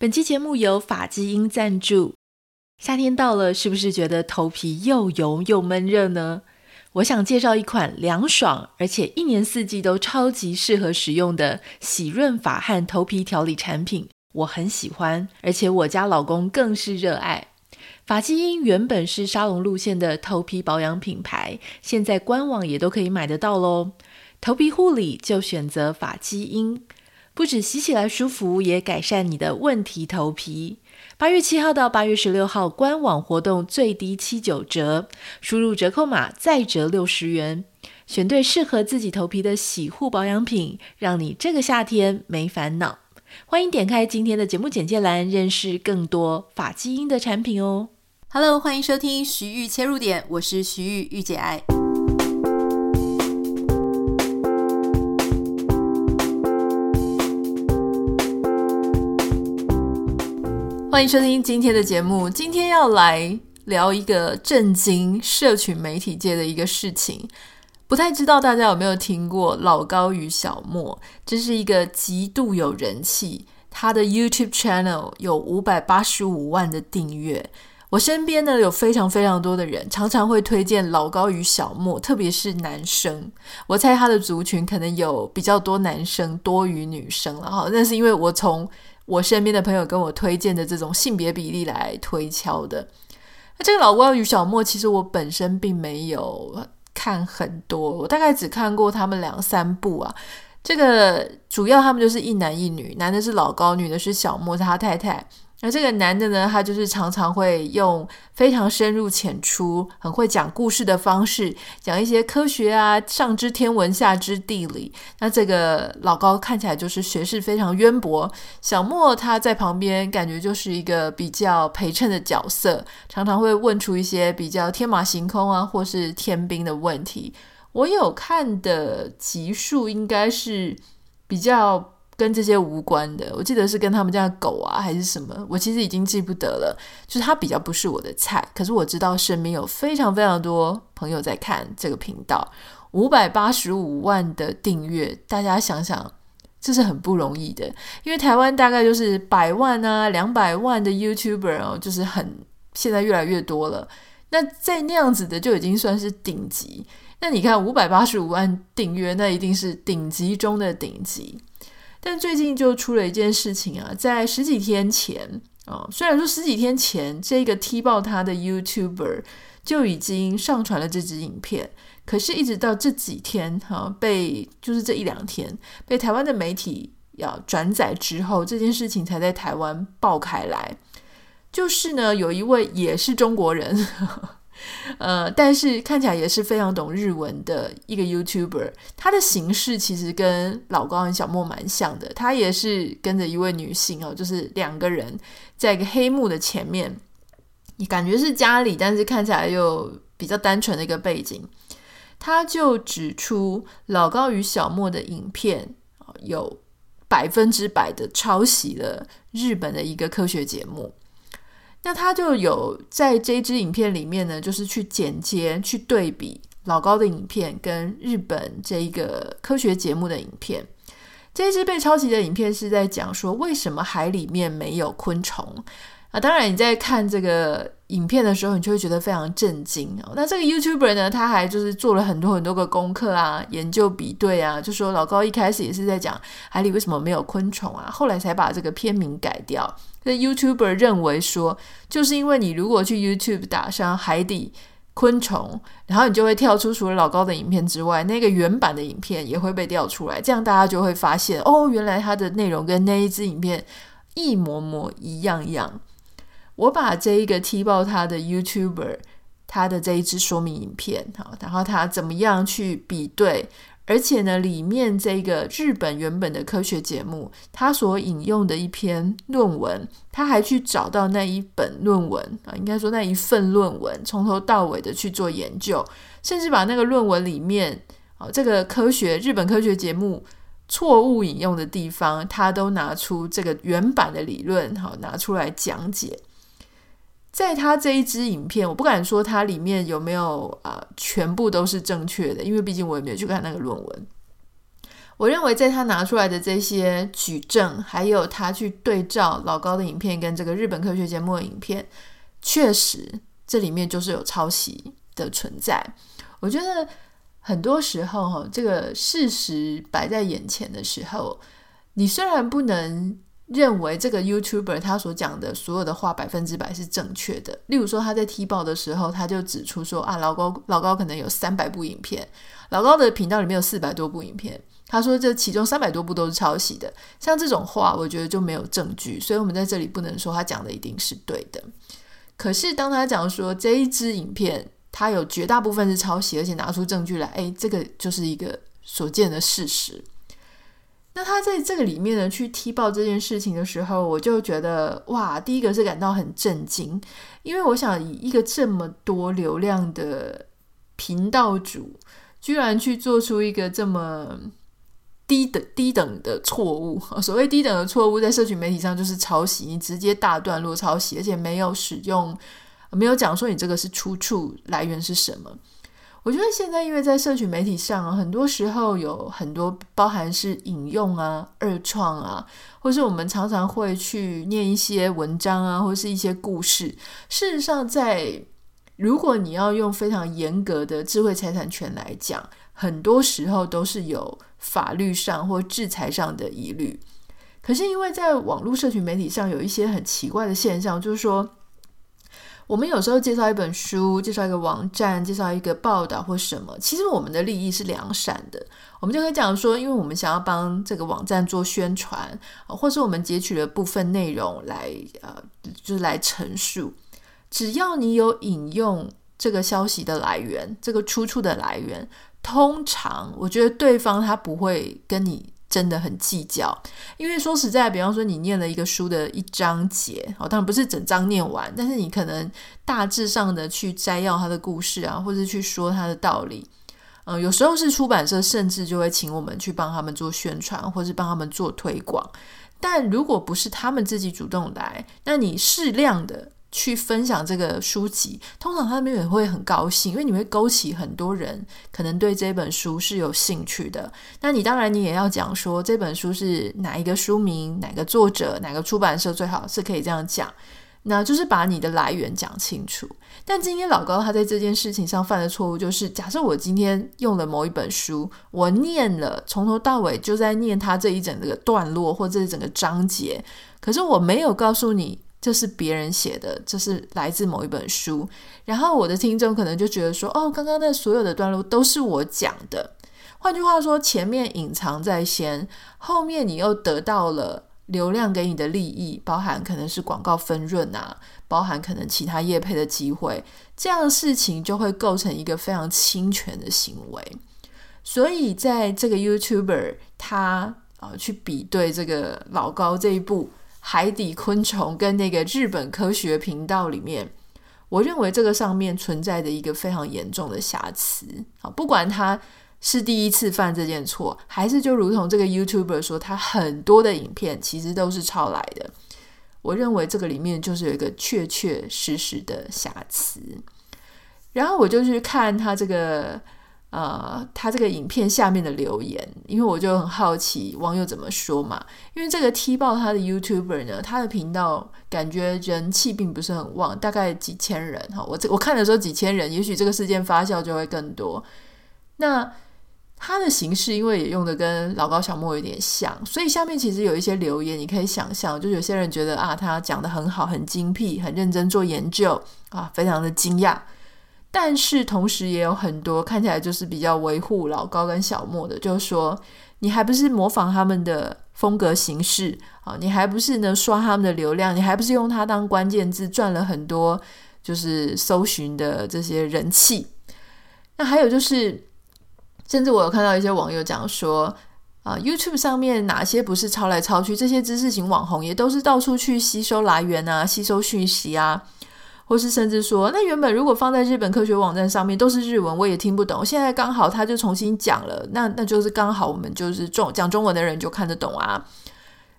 本期节目由法基因赞助。夏天到了，是不是觉得头皮又油又闷热呢？我想介绍一款凉爽，而且一年四季都超级适合使用的洗润发和头皮调理产品，我很喜欢，而且我家老公更是热爱。发基因原本是沙龙路线的头皮保养品牌，现在官网也都可以买得到喽。头皮护理就选择法基因。不止洗起来舒服，也改善你的问题头皮。八月七号到八月十六号，官网活动最低七九折，输入折扣码再折六十元，选对适合自己头皮的洗护保养品，让你这个夏天没烦恼。欢迎点开今天的节目简介栏，认识更多发基因的产品哦。Hello，欢迎收听徐玉切入点，我是徐玉，御姐爱。欢迎收听今天的节目。今天要来聊一个震惊社群媒体界的一个事情。不太知道大家有没有听过老高与小莫？这是一个极度有人气，他的 YouTube channel 有五百八十五万的订阅。我身边呢有非常非常多的人，常常会推荐老高与小莫，特别是男生。我猜他的族群可能有比较多男生多于女生了哈。那是因为我从我身边的朋友跟我推荐的这种性别比例来推敲的。那这个老高与小莫，其实我本身并没有看很多，我大概只看过他们两三部啊。这个主要他们就是一男一女，男的是老高，女的是小莫，是他太太。那这个男的呢，他就是常常会用非常深入浅出、很会讲故事的方式，讲一些科学啊，上知天文，下知地理。那这个老高看起来就是学识非常渊博，小莫他在旁边感觉就是一个比较陪衬的角色，常常会问出一些比较天马行空啊，或是天兵的问题。我有看的集数应该是比较。跟这些无关的，我记得是跟他们家的狗啊，还是什么，我其实已经记不得了。就是他比较不是我的菜，可是我知道身边有非常非常多朋友在看这个频道，五百八十五万的订阅，大家想想，这是很不容易的。因为台湾大概就是百万啊、两百万的 YouTuber 哦，就是很现在越来越多了。那在那样子的就已经算是顶级。那你看五百八十五万订阅，那一定是顶级中的顶级。但最近就出了一件事情啊，在十几天前啊，虽然说十几天前这个踢爆他的 YouTuber 就已经上传了这支影片，可是一直到这几天哈，被就是这一两天被台湾的媒体要转载之后，这件事情才在台湾爆开来。就是呢，有一位也是中国人。呃，但是看起来也是非常懂日文的一个 YouTuber，他的形式其实跟老高和小莫蛮像的。他也是跟着一位女性哦，就是两个人在一个黑幕的前面，你感觉是家里，但是看起来又比较单纯的一个背景。他就指出老高与小莫的影片有百分之百的抄袭了日本的一个科学节目。那他就有在这支影片里面呢，就是去剪接、去对比老高的影片跟日本这一个科学节目的影片。这一支被抄袭的影片是在讲说，为什么海里面没有昆虫啊？当然，你在看这个影片的时候，你就会觉得非常震惊哦。那这个 YouTuber 呢，他还就是做了很多很多个功课啊，研究比对啊，就说老高一开始也是在讲海里为什么没有昆虫啊，后来才把这个片名改掉。这 YouTuber 认为说，就是因为你如果去 YouTube 打上海底昆虫，然后你就会跳出除了老高的影片之外，那个原版的影片也会被调出来，这样大家就会发现哦，原来它的内容跟那一支影片一模模一样样。我把这一个踢爆他的 YouTuber，他的这一支说明影片，好，然后他怎么样去比对。而且呢，里面这个日本原本的科学节目，他所引用的一篇论文，他还去找到那一本论文啊，应该说那一份论文，从头到尾的去做研究，甚至把那个论文里面啊，这个科学日本科学节目错误引用的地方，他都拿出这个原版的理论，好，拿出来讲解。在他这一支影片，我不敢说它里面有没有啊、全部都是正确的，因为毕竟我也没有去看那个论文。我认为在他拿出来的这些举证，还有他去对照老高的影片跟这个日本科学节目的影片，确实这里面就是有抄袭的存在。我觉得很多时候哈，这个事实摆在眼前的时候，你虽然不能。认为这个 YouTuber 他所讲的所有的话百分之百是正确的。例如说他在踢爆的时候，他就指出说啊，老高老高可能有三百部影片，老高的频道里面有四百多部影片，他说这其中三百多部都是抄袭的。像这种话，我觉得就没有证据，所以我们在这里不能说他讲的一定是对的。可是当他讲说这一支影片他有绝大部分是抄袭，而且拿出证据来，诶，这个就是一个所见的事实。那他在这个里面呢，去踢爆这件事情的时候，我就觉得哇，第一个是感到很震惊，因为我想以一个这么多流量的频道主，居然去做出一个这么低等低等的错误。所谓低等的错误，在社群媒体上就是抄袭，直接大段落抄袭，而且没有使用，没有讲说你这个是出处来源是什么。我觉得现在，因为在社群媒体上，很多时候有很多包含是引用啊、二创啊，或是我们常常会去念一些文章啊，或是一些故事。事实上，在如果你要用非常严格的智慧财产权来讲，很多时候都是有法律上或制裁上的疑虑。可是，因为在网络社群媒体上有一些很奇怪的现象，就是说。我们有时候介绍一本书，介绍一个网站，介绍一个报道或什么，其实我们的利益是两闪的。我们就可以讲说，因为我们想要帮这个网站做宣传，或是我们截取了部分内容来，呃，就是来陈述。只要你有引用这个消息的来源，这个出处的来源，通常我觉得对方他不会跟你。真的很计较，因为说实在，比方说你念了一个书的一章节，哦，当然不是整章念完，但是你可能大致上的去摘要他的故事啊，或者去说他的道理，嗯，有时候是出版社甚至就会请我们去帮他们做宣传，或是帮他们做推广，但如果不是他们自己主动来，那你适量的。去分享这个书籍，通常他们也会很高兴，因为你会勾起很多人可能对这本书是有兴趣的。那你当然你也要讲说这本书是哪一个书名、哪个作者、哪个出版社，最好是可以这样讲，那就是把你的来源讲清楚。但今天老高他在这件事情上犯的错误，就是假设我今天用了某一本书，我念了从头到尾就在念他这一整个段落或者这整个章节，可是我没有告诉你。这是别人写的，这是来自某一本书。然后我的听众可能就觉得说：“哦，刚刚那所有的段落都是我讲的。”换句话说，前面隐藏在先，后面你又得到了流量给你的利益，包含可能是广告分润啊，包含可能其他业配的机会，这样的事情就会构成一个非常侵权的行为。所以在这个 YouTuber 他啊、去比对这个老高这一步。海底昆虫跟那个日本科学频道里面，我认为这个上面存在的一个非常严重的瑕疵啊，不管他是第一次犯这件错，还是就如同这个 YouTuber 说，他很多的影片其实都是抄来的，我认为这个里面就是有一个确确实实的瑕疵。然后我就去看他这个。呃，他这个影片下面的留言，因为我就很好奇网友怎么说嘛。因为这个踢爆他的 YouTuber 呢，他的频道感觉人气并不是很旺，大概几千人哈。我这我看的时候几千人，也许这个事件发酵就会更多。那他的形式因为也用的跟老高小莫有点像，所以下面其实有一些留言，你可以想象，就有些人觉得啊，他讲得很好，很精辟，很认真做研究啊，非常的惊讶。但是同时也有很多看起来就是比较维护老高跟小莫的，就是说你还不是模仿他们的风格形式啊，你还不是呢刷他们的流量，你还不是用它当关键字赚了很多就是搜寻的这些人气。那还有就是，甚至我有看到一些网友讲说啊，YouTube 上面哪些不是抄来抄去，这些知识型网红也都是到处去吸收来源啊，吸收讯息啊。或是甚至说，那原本如果放在日本科学网站上面都是日文，我也听不懂。现在刚好他就重新讲了，那那就是刚好我们就是中讲中文的人就看得懂啊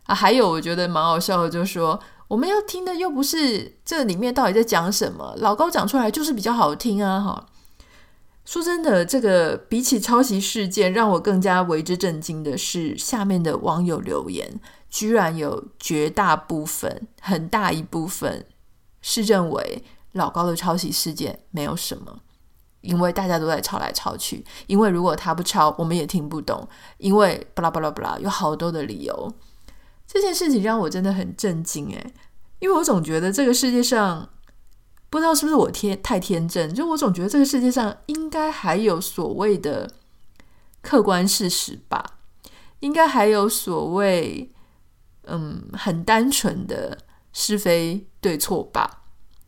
啊！还有我觉得蛮好笑的，就是说我们要听的又不是这里面到底在讲什么，老高讲出来就是比较好听啊哈。说真的，这个比起抄袭事件，让我更加为之震惊的是，下面的网友留言，居然有绝大部分、很大一部分是认为老高的抄袭事件没有什么，因为大家都在抄来抄去，因为如果他不抄，我们也听不懂，因为巴拉巴拉巴拉，有好多的理由。这件事情让我真的很震惊，诶，因为我总觉得这个世界上。不知道是不是我天太天真，就我总觉得这个世界上应该还有所谓的客观事实吧，应该还有所谓嗯很单纯的是非对错吧。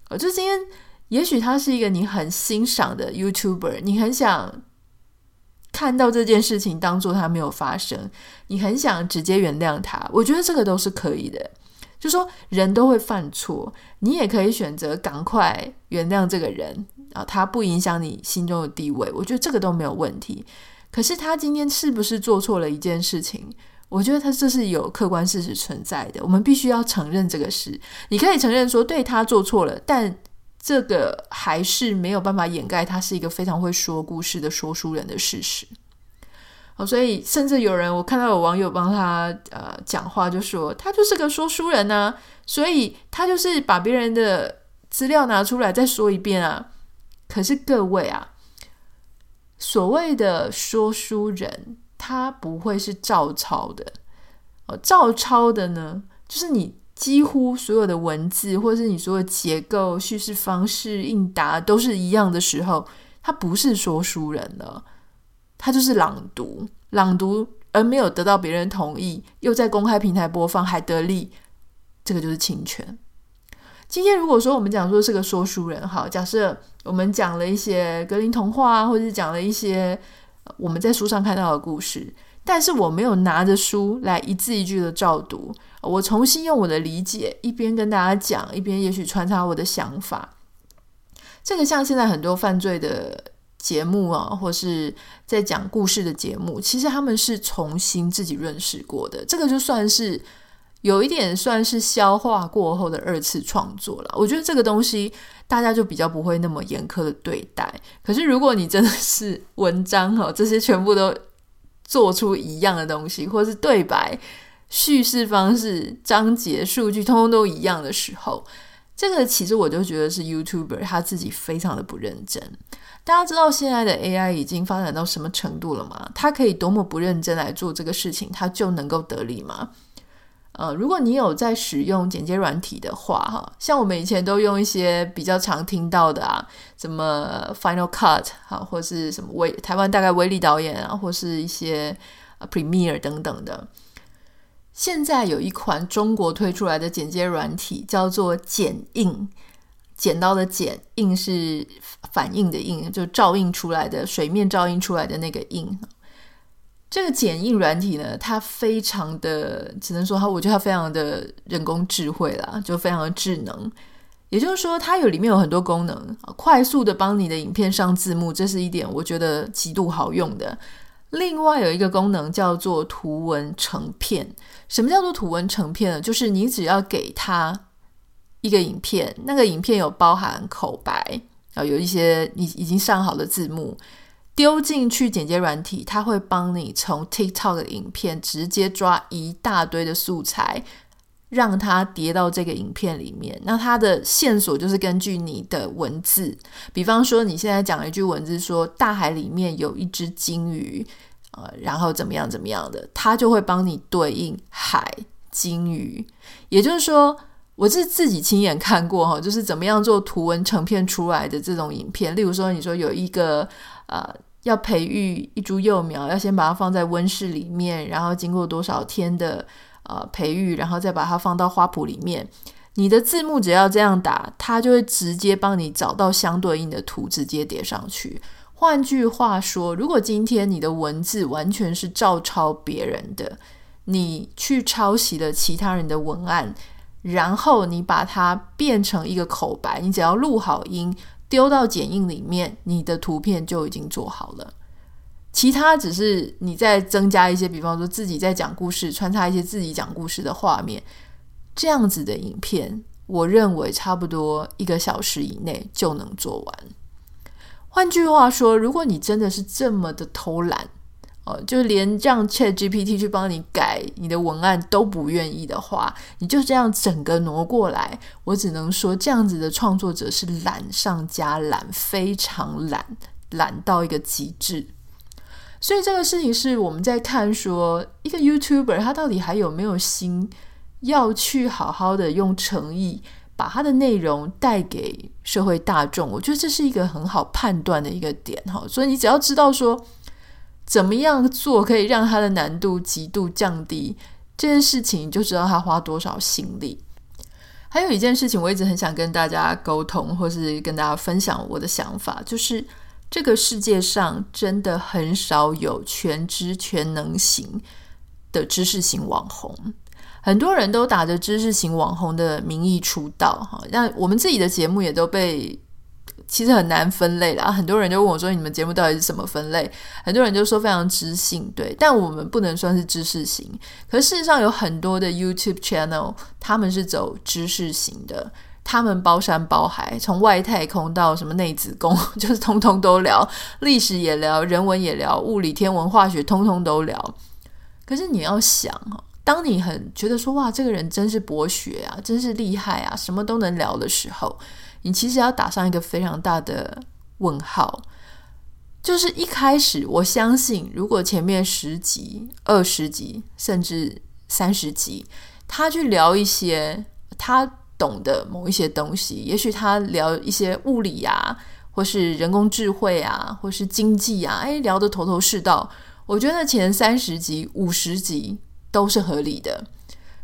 呃，就今天，也许他是一个你很欣赏的 YouTuber，你很想看到这件事情当做他没有发生，你很想直接原谅他，我觉得这个都是可以的。就说人都会犯错，你也可以选择赶快原谅这个人啊，他不影响你心中的地位，我觉得这个都没有问题。可是他今天是不是做错了一件事情？我觉得他这是有客观事实存在的，我们必须要承认这个事。你可以承认说对他做错了，但这个还是没有办法掩盖他是一个非常会说故事的说书人的事实。哦，所以甚至有人，我看到有网友帮他呃讲话，就说他就是个说书人啊，所以他就是把别人的资料拿出来再说一遍啊。可是各位啊，所谓的说书人，他不会是照抄的哦。照抄的呢，就是你几乎所有的文字，或者是你所有结构、叙事方式、应答都是一样的时候，他不是说书人了。他就是朗读，朗读而没有得到别人同意，又在公开平台播放还得利，这个就是侵权。今天如果说我们讲说是个说书人，好，假设我们讲了一些格林童话，或者是讲了一些我们在书上看到的故事，但是我没有拿着书来一字一句的照读，我重新用我的理解，一边跟大家讲，一边也许穿插我的想法。这个像现在很多犯罪的。节目啊，或是在讲故事的节目，其实他们是重新自己认识过的，这个就算是有一点算是消化过后的二次创作了。我觉得这个东西大家就比较不会那么严苛的对待。可是如果你真的是文章哈，这些全部都做出一样的东西，或是对白、叙事方式、章节、数据通通都一样的时候，这个其实我就觉得是 YouTuber 他自己非常的不认真。大家知道现在的 AI 已经发展到什么程度了吗？它可以多么不认真来做这个事情，它就能够得利吗？呃，如果你有在使用剪接软体的话，哈，像我们以前都用一些比较常听到的啊，什么 Final Cut 哈，或是什么威台湾大概威力导演啊，或是一些 Premiere 等等的。现在有一款中国推出来的剪接软体，叫做剪映。剪刀的剪，映是反应的映，就照映出来的水面照映出来的那个映。这个剪映软体呢，它非常的，只能说它，我觉得它非常的人工智慧啦，就非常的智能。也就是说，它有里面有很多功能，快速的帮你的影片上字幕，这是一点我觉得极度好用的。另外有一个功能叫做图文成片。什么叫做图文成片呢？就是你只要给它。一个影片，那个影片有包含口白啊，有一些你已经上好的字幕，丢进去剪接软体，它会帮你从 TikTok 的影片直接抓一大堆的素材，让它叠到这个影片里面。那它的线索就是根据你的文字，比方说你现在讲了一句文字说大海里面有一只鲸鱼，呃，然后怎么样怎么样的，它就会帮你对应海鲸鱼，也就是说。我是自己亲眼看过哈，就是怎么样做图文成片出来的这种影片。例如说，你说有一个呃，要培育一株幼苗，要先把它放在温室里面，然后经过多少天的呃培育，然后再把它放到花圃里面。你的字幕只要这样打，它就会直接帮你找到相对应的图，直接叠上去。换句话说，如果今天你的文字完全是照抄别人的，你去抄袭了其他人的文案。然后你把它变成一个口白，你只要录好音，丢到剪映里面，你的图片就已经做好了。其他只是你再增加一些，比方说自己在讲故事，穿插一些自己讲故事的画面，这样子的影片，我认为差不多一个小时以内就能做完。换句话说，如果你真的是这么的偷懒，哦，就连让 ChatGPT 去帮你改你的文案都不愿意的话，你就这样整个挪过来，我只能说，这样子的创作者是懒上加懒，非常懒，懒到一个极致。所以这个事情是我们在看说，一个 YouTuber 他到底还有没有心要去好好的用诚意把他的内容带给社会大众？我觉得这是一个很好判断的一个点哈。所以你只要知道说。怎么样做可以让它的难度极度降低？这件事情就知道他花多少心力。还有一件事情，我一直很想跟大家沟通，或是跟大家分享我的想法，就是这个世界上真的很少有全知全能型的知识型网红。很多人都打着知识型网红的名义出道，哈，那我们自己的节目也都被。其实很难分类啦，很多人就问我说：“你们节目到底是什么分类？”很多人就说非常知性，对，但我们不能算是知识型。可事实上有很多的 YouTube channel，他们是走知识型的，他们包山包海，从外太空到什么内子宫，就是通通都聊，历史也聊，人文也聊，物理、天文、化学通通都聊。可是你要想，当你很觉得说：“哇，这个人真是博学啊，真是厉害啊，什么都能聊”的时候。你其实要打上一个非常大的问号，就是一开始我相信，如果前面十集、二十集甚至三十集，他去聊一些他懂的某一些东西，也许他聊一些物理啊，或是人工智慧啊，或是经济啊，诶，聊得头头是道，我觉得前三十集、五十集都是合理的。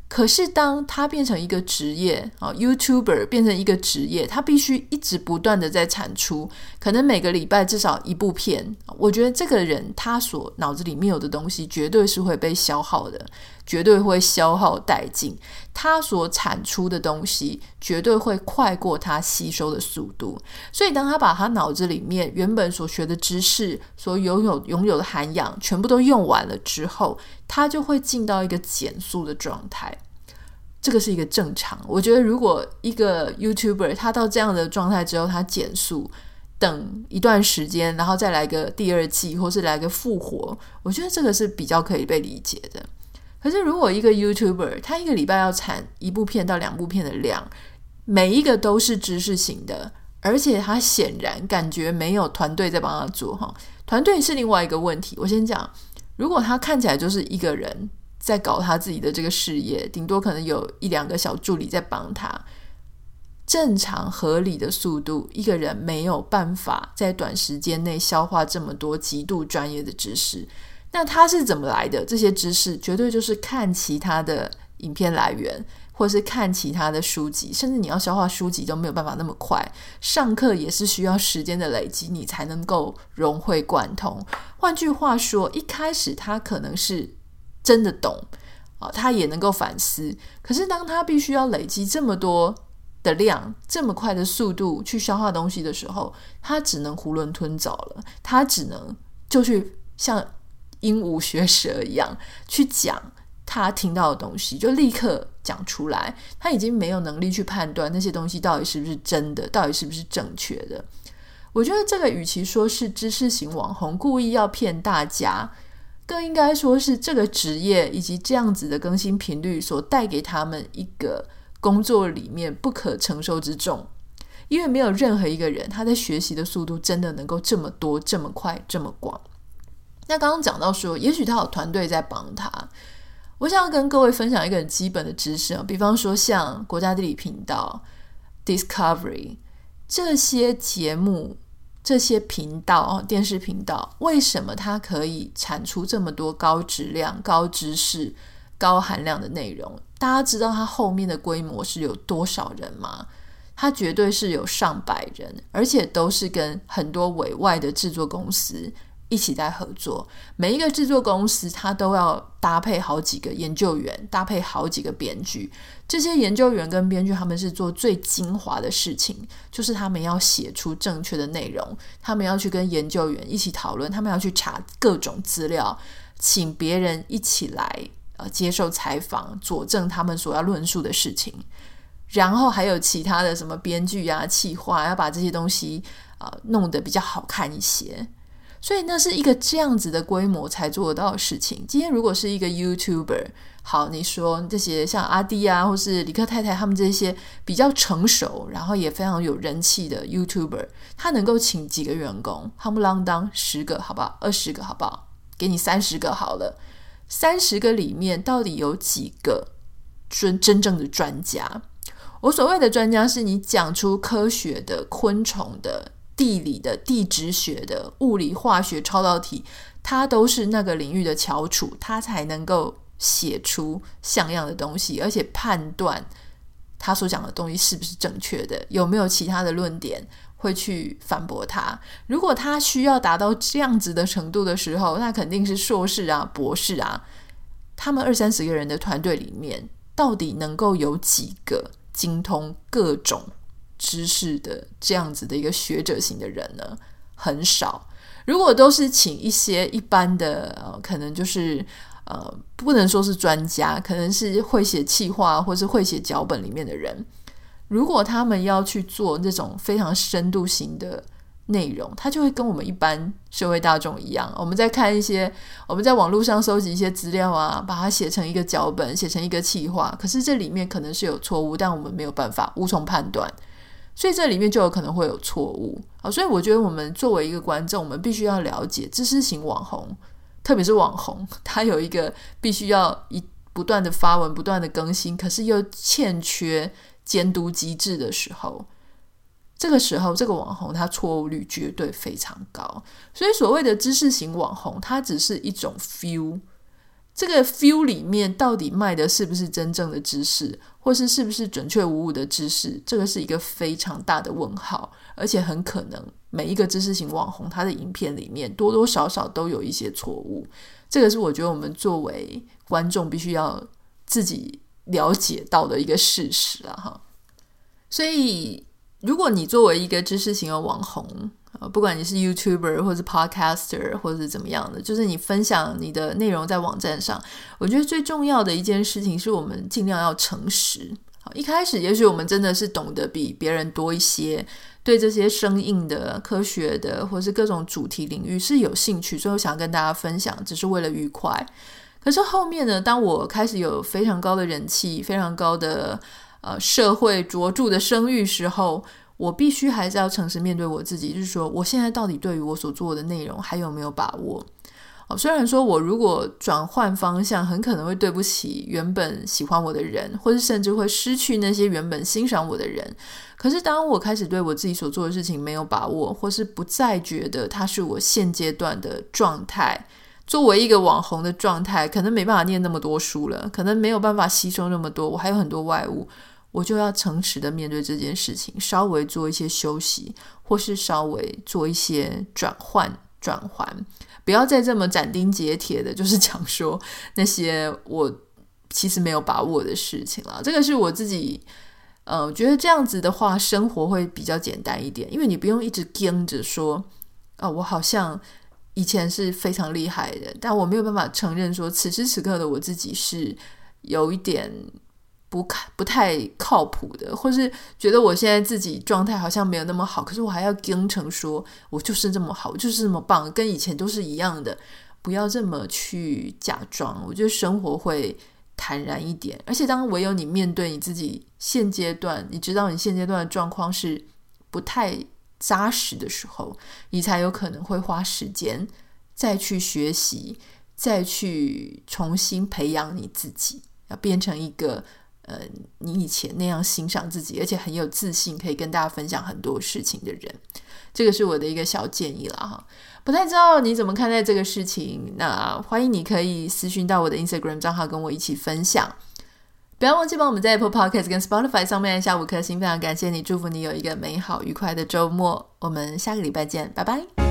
可是，当他变成一个职业啊，YouTuber 变成一个职业，他必须一直不断的在产出，可能每个礼拜至少一部片。我觉得这个人他所脑子里面有的东西，绝对是会被消耗的，绝对会消耗殆尽。他所产出的东西，绝对会快过他吸收的速度。所以，当他把他脑子里面原本所学的知识、所拥有拥有的涵养，全部都用完了之后，他就会进到一个减速的状态。这个是一个正常。我觉得，如果一个 YouTuber 他到这样的状态之后，他减速，等一段时间，然后再来个第二季，或是来个复活，我觉得这个是比较可以被理解的。可是，如果一个 YouTuber 他一个礼拜要产一部片到两部片的量，每一个都是知识型的，而且他显然感觉没有团队在帮他做哈，团队是另外一个问题。我先讲，如果他看起来就是一个人。在搞他自己的这个事业，顶多可能有一两个小助理在帮他。正常合理的速度，一个人没有办法在短时间内消化这么多极度专业的知识。那他是怎么来的？这些知识绝对就是看其他的影片来源，或是看其他的书籍，甚至你要消化书籍都没有办法那么快。上课也是需要时间的累积，你才能够融会贯通。换句话说，一开始他可能是。真的懂啊，他也能够反思。可是当他必须要累积这么多的量，这么快的速度去消化东西的时候，他只能囫囵吞枣了。他只能就去像鹦鹉学舌一样去讲他听到的东西，就立刻讲出来。他已经没有能力去判断那些东西到底是不是真的，到底是不是正确的。我觉得这个与其说是知识型网红故意要骗大家。更应该说是这个职业以及这样子的更新频率所带给他们一个工作里面不可承受之重，因为没有任何一个人他在学习的速度真的能够这么多、这么快、这么广。那刚刚讲到说，也许他有团队在帮他，我想要跟各位分享一个很基本的知识啊，比方说像国家地理频道、Discovery 这些节目。这些频道，电视频道，为什么它可以产出这么多高质量、高知识、高含量的内容？大家知道它后面的规模是有多少人吗？它绝对是有上百人，而且都是跟很多委外的制作公司。一起在合作，每一个制作公司，它都要搭配好几个研究员，搭配好几个编剧。这些研究员跟编剧，他们是做最精华的事情，就是他们要写出正确的内容，他们要去跟研究员一起讨论，他们要去查各种资料，请别人一起来呃接受采访，佐证他们所要论述的事情。然后还有其他的什么编剧啊、企划，要把这些东西。呃、弄得比较好看一些。所以那是一个这样子的规模才做得到的事情。今天如果是一个 YouTuber，好，你说这些像阿滴啊，或是李克太太他们这些比较成熟，然后也非常有人气的 YouTuber，他能够请几个员工？夯不啷当十个，好不好？二十个，好不好？给你三十个好了。三十个里面到底有几个真真正的专家？我所谓的专家，是你讲出科学的、昆虫的。地理的、地质学的、物理、化学、超导体，他都是那个领域的翘楚，他才能够写出像样的东西，而且判断他所讲的东西是不是正确的，有没有其他的论点会去反驳他。如果他需要达到这样子的程度的时候，那肯定是硕士啊、博士啊，他们二三十个人的团队里面，到底能够有几个精通各种知识的这样子的一个学者型的人呢，很少。如果都是请一些一般的，呃，可能就是呃，不能说是专家，可能是会写企划或是会写脚本里面的人。如果他们要去做那种非常深度型的内容，他就会跟我们一般社会大众一样。我们在看一些，我们在网络上收集一些资料啊，把它写成一个脚本，写成一个企划。可是这里面可能是有错误，但我们没有办法，无从判断。所以这里面就有可能会有错误啊，所以我觉得我们作为一个观众，我们必须要了解知识型网红，特别是网红，他有一个必须要一不断的发文、不断的更新，可是又欠缺监督机制的时候，这个时候这个网红他错误率绝对非常高。所以所谓的知识型网红，它只是一种 feel。这个 feel 里面到底卖的是不是真正的知识，或是是不是准确无误的知识？这个是一个非常大的问号，而且很可能每一个知识型网红他的影片里面多多少少都有一些错误。这个是我觉得我们作为观众必须要自己了解到的一个事实了哈。所以，如果你作为一个知识型的网红，呃不管你是 YouTuber 或是 Podcaster 或者是怎么样的，就是你分享你的内容在网站上，我觉得最重要的一件事情是我们尽量要诚实。好，一开始也许我们真的是懂得比别人多一些，对这些生硬的、科学的或是各种主题领域是有兴趣，所以我想跟大家分享，只是为了愉快。可是后面呢，当我开始有非常高的人气、非常高的呃社会卓著的声誉时候，我必须还是要诚实面对我自己，就是说，我现在到底对于我所做的内容还有没有把握？哦，虽然说我如果转换方向，很可能会对不起原本喜欢我的人，或是甚至会失去那些原本欣赏我的人。可是，当我开始对我自己所做的事情没有把握，或是不再觉得它是我现阶段的状态，作为一个网红的状态，可能没办法念那么多书了，可能没有办法吸收那么多，我还有很多外物。我就要诚实的面对这件事情，稍微做一些休息，或是稍微做一些转换转换，不要再这么斩钉截铁的，就是讲说那些我其实没有把握的事情了。这个是我自己，呃，觉得这样子的话，生活会比较简单一点，因为你不用一直跟着说，啊、我好像以前是非常厉害的，但我没有办法承认说，此时此刻的我自己是有一点。不看不太靠谱的，或是觉得我现在自己状态好像没有那么好，可是我还要跟成说，我就是这么好，我就是这么棒，跟以前都是一样的，不要这么去假装。我觉得生活会坦然一点，而且当唯有你面对你自己现阶段，你知道你现阶段的状况是不太扎实的时候，你才有可能会花时间再去学习，再去重新培养你自己，要变成一个。呃，你以前那样欣赏自己，而且很有自信，可以跟大家分享很多事情的人，这个是我的一个小建议了哈。不太知道你怎么看待这个事情，那欢迎你可以私讯到我的 Instagram 账号跟我一起分享。不要忘记帮我们在 Apple Podcast 跟 Spotify 上面下五颗星，非常感谢你，祝福你有一个美好愉快的周末。我们下个礼拜见，拜拜。